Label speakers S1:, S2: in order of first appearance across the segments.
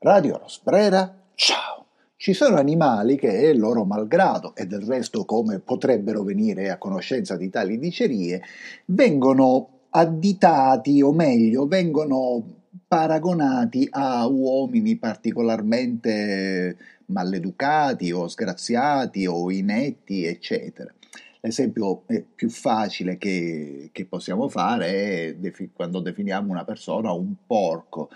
S1: Radio Rosbrera, ciao! Ci sono animali che, loro malgrado, e del resto come potrebbero venire a conoscenza di tali dicerie, vengono additati, o meglio, vengono paragonati a uomini particolarmente maleducati o sgraziati o inetti, eccetera. L'esempio più facile che, che possiamo fare è quando definiamo una persona un porco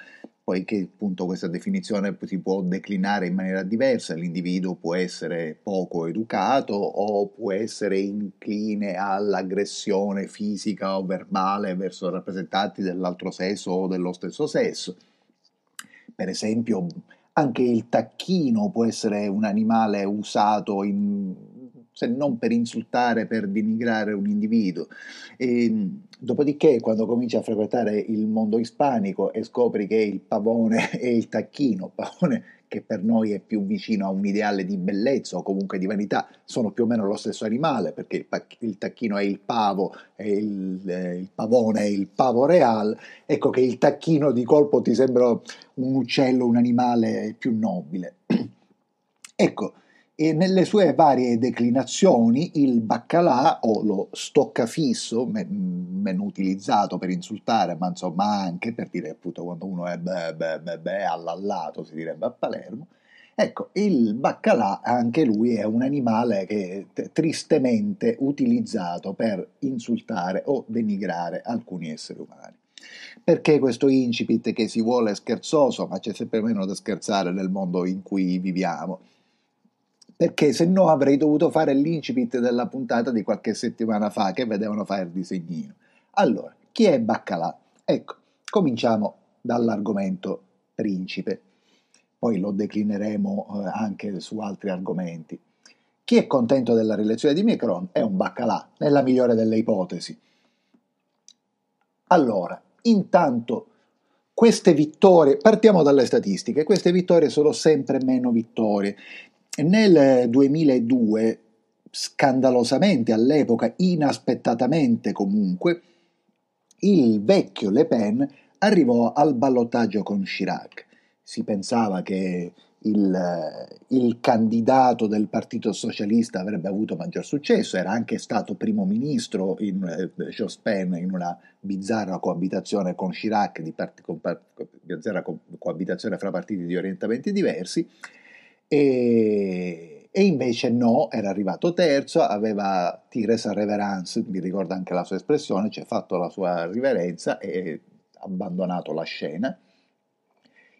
S1: poiché appunto questa definizione si può declinare in maniera diversa, l'individuo può essere poco educato o può essere incline all'aggressione fisica o verbale verso rappresentanti dell'altro sesso o dello stesso sesso. Per esempio, anche il tacchino può essere un animale usato in, se non per insultare, per denigrare un individuo. E, dopodiché, quando cominci a frequentare il mondo ispanico e scopri che il pavone è il tacchino, pavone che per noi è più vicino a un ideale di bellezza o comunque di vanità, sono più o meno lo stesso animale, perché il, tacchino è il pavo e il, eh, il pavone è il pavo real, ecco che il tacchino di colpo ti sembra un uccello, un animale più nobile. ecco, e nelle sue varie declinazioni il baccalà o lo stoccafisso, meno utilizzato per insultare, ma insomma anche per dire appunto quando uno è beh, beh, beh, beh allallato, si direbbe a Palermo, Ecco, il baccalà anche lui è un animale che è tristemente utilizzato per insultare o denigrare alcuni esseri umani. Perché questo incipit che si vuole scherzoso, ma c'è sempre meno da scherzare nel mondo in cui viviamo? Perché se no avrei dovuto fare l'incipit della puntata di qualche settimana fa che vedevano fare il disegnino. Allora, chi è Baccalà? Ecco, cominciamo dall'argomento principe, poi lo declineremo eh, anche su altri argomenti. Chi è contento della rilezione di Macron è un Baccalà, nella migliore delle ipotesi. Allora, intanto queste vittorie, partiamo dalle statistiche, queste vittorie sono sempre meno vittorie. Nel 2002, scandalosamente all'epoca, inaspettatamente comunque, il vecchio Le Pen arrivò al ballottaggio con Chirac. Si pensava che il, il, candidato del Partito Socialista avrebbe avuto maggior successo, era anche stato primo ministro in eh, Jospin in una bizzarra coabitazione con Chirac, di part- con, bizzarra co- coabitazione fra partiti di orientamenti diversi, e, e, invece no, era arrivato terzo, aveva tiré sa reverence, mi ricorda anche la sua espressione, ci cioè fatto la sua riverenza e abbandonato la scena.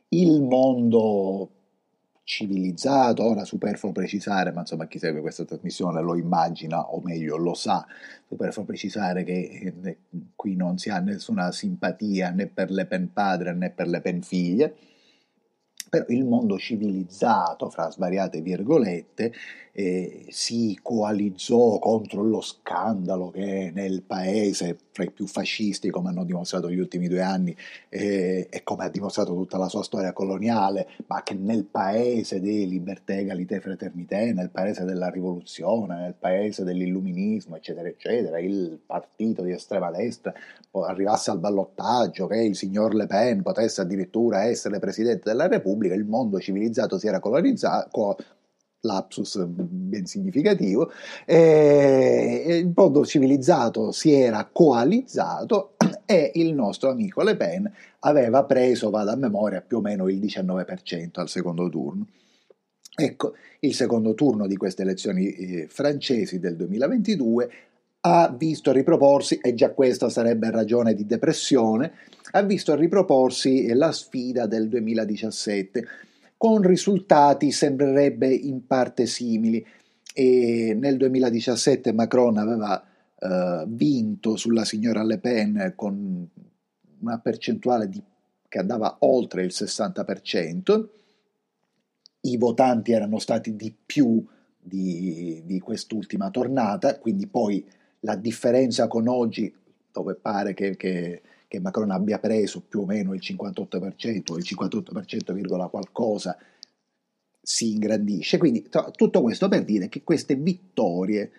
S1: Il mondo civilizzato, ora superfluo precisare, ma insomma chi segue questa trasmissione lo immagina, o meglio lo sa, superfluo precisare che eh, qui non si ha nessuna simpatia né per le pen padre né per le pen figlie, però il mondo civilizzato, fra svariate virgolette, eh, si coalizzò contro lo scandalo che nel paese, fra i più fascisti, come hanno dimostrato gli ultimi due anni eh, e come ha dimostrato tutta la sua storia coloniale, ma che nel paese di libertà, egalité, fraternité, nel paese della rivoluzione, nel paese dell'illuminismo, eccetera, eccetera, il partito di estrema destra arrivasse al ballottaggio, che il signor Le Pen potesse addirittura essere presidente della Repubblica, il mondo civilizzato si era colonizzato, lapsus ben significativo, e il mondo civilizzato si era coalizzato e il nostro amico Le Pen aveva preso, vado a memoria, più o meno il 19% al secondo turno. Ecco, il secondo turno di queste elezioni eh, francesi del 2022 ha visto riproporsi, e già questa sarebbe ragione di depressione, ha visto riproporsi la sfida del 2017 con risultati sembrerebbe in parte simili. E nel 2017 Macron aveva eh, vinto sulla signora Le Pen con una percentuale di, che andava oltre il 60%, i votanti erano stati di più di, di quest'ultima tornata, quindi poi la differenza con oggi, dove pare che, che, che Macron abbia preso più o meno il 58% o il 58%, qualcosa, si ingrandisce. Quindi tutto questo per dire che queste vittorie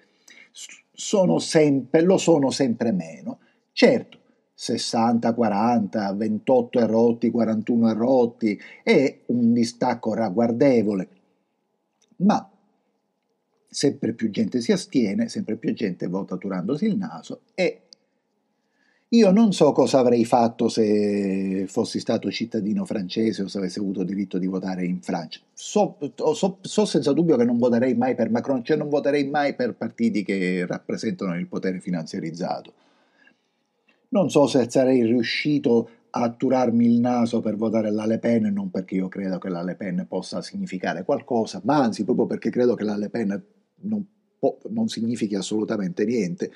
S1: sono sempre, lo sono sempre meno. Certo, 60-40, 28 erotti, 41 erotti, è un distacco ragguardevole. Ma sempre più gente si astiene, sempre più gente vota turandosi il naso e io non so cosa avrei fatto se fossi stato cittadino francese o se avessi avuto diritto di votare in Francia. So, so, so, senza dubbio che non voterei mai per Macron, cioè non voterei mai per partiti che rappresentano il potere finanziarizzato. Non so se sarei riuscito a turarmi il naso per votare la Le Pen, non perché io credo che la Le Pen possa significare qualcosa, ma anzi proprio perché credo che la Le Pen non, po- non significhi assolutamente niente,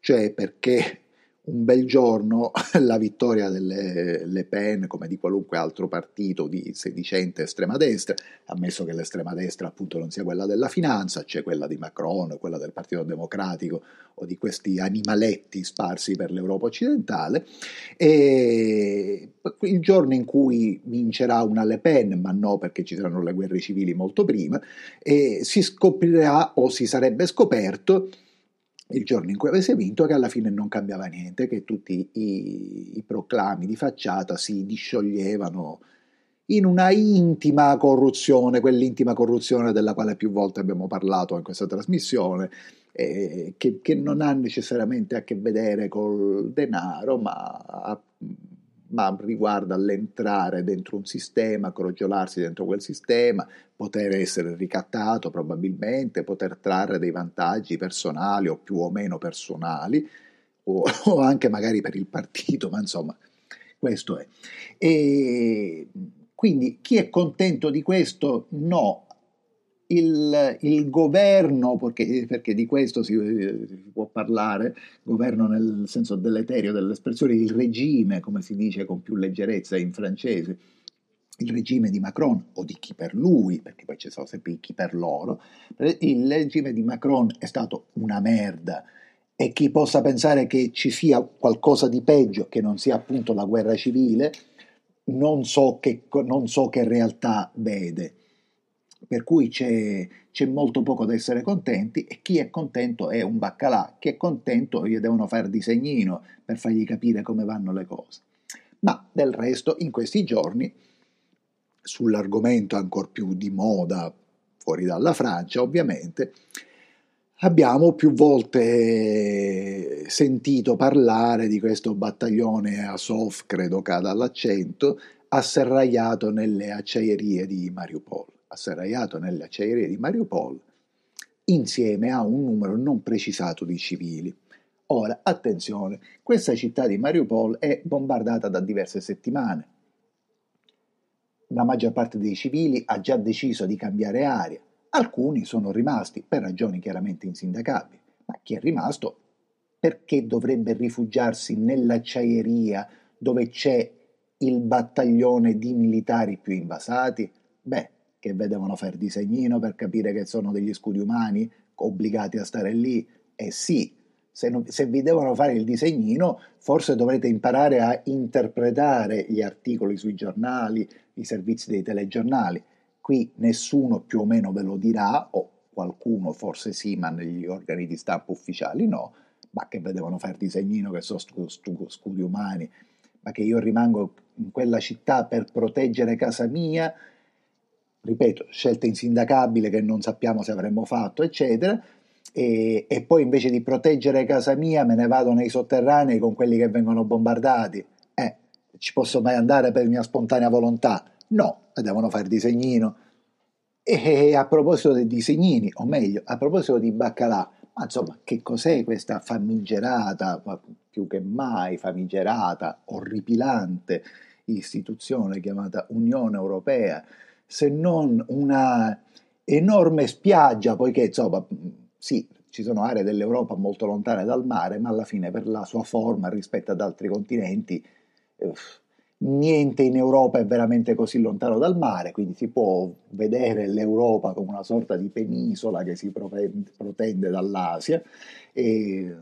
S1: cioè perché un bel giorno la vittoria delle Le Pen, come di qualunque altro partito di sedicente estrema destra, ammesso che l'estrema destra appunto non sia quella della finanza, c'è quella di Macron, quella del Partito Democratico o di questi animaletti sparsi per l'Europa occidentale, e il giorno in cui vincerà una Le Pen, ma no perché ci saranno le guerre civili molto prima, si scoprirà o si sarebbe scoperto il giorno in cui avesse vinto che alla fine non cambiava niente, che tutti i, i proclami di facciata si discioglievano in una intima corruzione, quell'intima corruzione della quale più volte abbiamo parlato in questa trasmissione, eh, che, che, non ha necessariamente a che vedere col denaro, ma ma riguarda l'entrare dentro un sistema, crogiolarsi dentro quel sistema, poter essere ricattato probabilmente, poter trarre dei vantaggi personali o più o meno personali, o, o anche magari per il partito, ma insomma, questo è. E quindi chi è contento di questo? No, il, il governo, perché, perché, di questo si, si, può parlare, governo nel senso deleterio dell'espressione, il regime, come si dice con più leggerezza in francese, il regime di Macron o di chi per lui, perché poi ci sono sempre i chi per loro, il regime di Macron è stato una merda. E chi possa pensare che ci sia qualcosa di peggio, che non sia appunto la guerra civile, non so che, non so che realtà vede per cui c'è, c'è, molto poco da essere contenti e chi è contento è un baccalà, chi è contento gli devono fare disegnino per fargli capire come vanno le cose. Ma del resto in questi giorni, sull'argomento ancora più di moda, fuori dalla Francia ovviamente, abbiamo più volte sentito parlare di questo battaglione Azov, credo cada all'accento, asserragliato nelle acciaierie di Mariupol asserragliato nelle acciaierie di Mariupol insieme a un numero non precisato di civili. Ora, attenzione, questa città di Mariupol è bombardata da diverse settimane. La maggior parte dei civili ha già deciso di cambiare aria, alcuni sono rimasti per ragioni chiaramente insindacabili, ma chi è rimasto perché dovrebbe rifugiarsi nell'acciaieria dove c'è il battaglione di militari più invasati? Beh, che vedevano fare disegnino per capire che sono degli scudi umani obbligati a stare lì? Eh sì, se, non, se, vi devono fare il disegnino, forse dovrete imparare a interpretare gli articoli sui giornali, i servizi dei telegiornali. Qui nessuno più o meno ve lo dirà, o qualcuno forse sì, ma negli organi di stampa ufficiali no, ma che vedevano fare disegnino, che sono scudi umani, ma che io rimango in quella città per proteggere casa mia ripeto, scelta insindacabile che non sappiamo se avremmo fatto, eccetera, e, e, poi invece di proteggere casa mia me ne vado nei sotterranei con quelli che vengono bombardati. Eh, ci posso mai andare per mia spontanea volontà? No, devono fare disegnino. E a proposito dei disegnini, o meglio, a proposito di baccalà, ma insomma, che cos'è questa famigerata, più che mai famigerata, orripilante istituzione chiamata Unione Europea? Se non una enorme spiaggia, poiché insomma, sì, ci sono aree dell'Europa molto lontane dal mare, ma alla fine per la sua forma rispetto ad altri continenti, eh, niente in Europa è veramente così lontano dal mare, quindi si può vedere l'Europa come una sorta di penisola che si protende dall'Asia. E,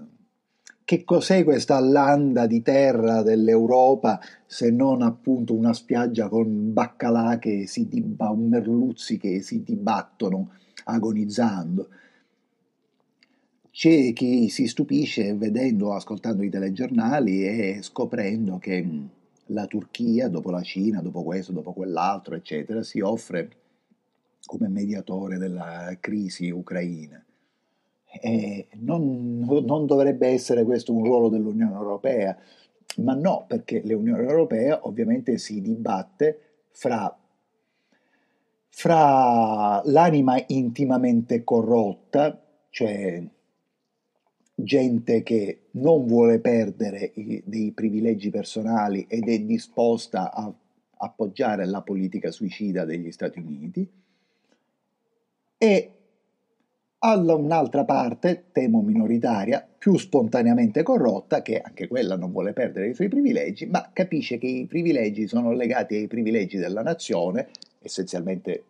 S1: che cos'è questa landa di terra dell'Europa se non appunto una spiaggia con baccalà che si diba, merluzzi che si dibattono agonizzando? c'è chi si stupisce vedendo, ascoltando i telegiornali e scoprendo che la Turchia, dopo la Cina, dopo questo, dopo quell'altro, eccetera, si offre come mediatore della crisi ucraina. E non, non dovrebbe essere questo un ruolo dell'Unione Europea, ma no, perché l'Unione Europea ovviamente si dibatte fra, fra l'anima intimamente corrotta, cioè gente che non vuole perdere i, dei privilegi personali ed è disposta a appoggiare la politica suicida degli Stati Uniti, e alla un'altra parte, temo minoritaria, più spontaneamente corrotta, che anche quella non vuole perdere i suoi privilegi, ma capisce che i privilegi sono legati ai privilegi della nazione, essenzialmente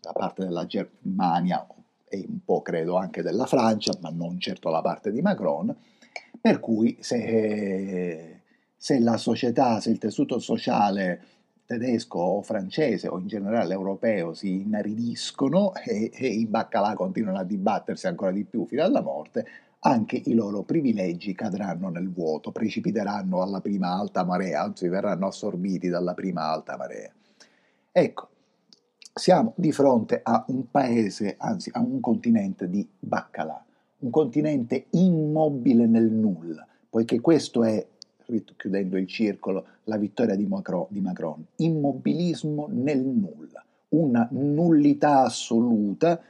S1: da parte della Germania e un po' credo anche della Francia, ma non certo la parte di Macron, per cui se, se la società, se il tessuto sociale tedesco o francese o in generale europeo si inaridiscono e, e i baccalà continuano a dibattersi ancora di più fino alla morte, anche i loro privilegi cadranno nel vuoto, precipiteranno alla prima alta marea, anzi verranno assorbiti dalla prima alta marea. Ecco, siamo di fronte a un paese, anzi a un continente di baccalà, un continente immobile nel nulla, poiché questo è, chiudendo il circolo, la vittoria di Macron, di Macron, immobilismo nel nulla, una nullità assoluta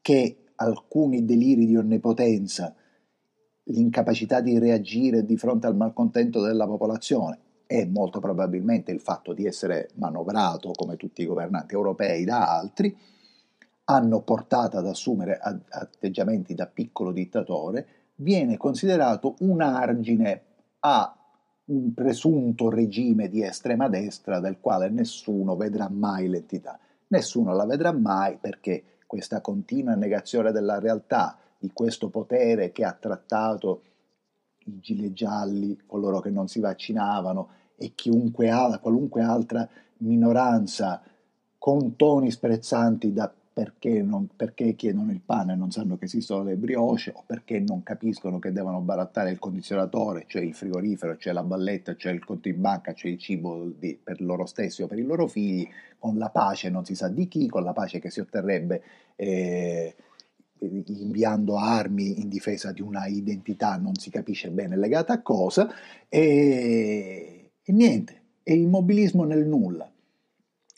S1: che alcuni deliri di onnipotenza, l'incapacità di reagire di fronte al malcontento della popolazione, e molto probabilmente il fatto di essere manovrato come tutti i governanti europei da altri, hanno portato ad assumere atteggiamenti da piccolo dittatore, viene considerato un argine a un presunto regime di estrema destra del quale nessuno vedrà mai l'entità. Nessuno la vedrà mai perché questa continua negazione della realtà, di questo potere che ha trattato i gilet gialli, coloro che non si vaccinavano, e chiunque qualunque altra minoranza con toni sprezzanti da perché, non, perché chiedono il pane e non sanno che esistono le brioche o perché non capiscono che devono barattare il condizionatore, cioè il frigorifero, cioè la balletta, cioè il conto in banca, cioè il cibo di, per loro stessi o per i loro figli, con la pace non si sa di chi, con la pace che si otterrebbe eh, inviando armi in difesa di una identità non si capisce bene legata a cosa. E, e niente, è immobilismo nel nulla.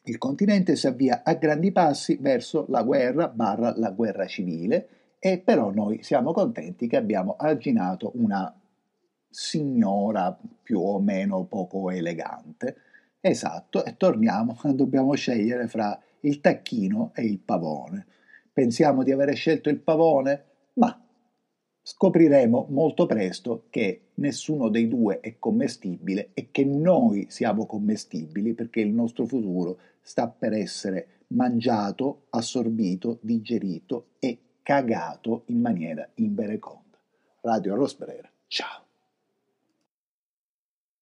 S1: Il continente si avvia a grandi passi verso la guerra barra la guerra civile e però noi siamo contenti che abbiamo arginato una signora più o meno poco elegante. Esatto, e torniamo, dobbiamo scegliere fra il tacchino e il pavone. Pensiamo di avere scelto il pavone? Ma scopriremo molto presto che nessuno dei due è commestibile e che noi siamo commestibili perché il nostro futuro sta per essere mangiato, assorbito, digerito e cagato in maniera invereconda. Radio Rosbrera, ciao!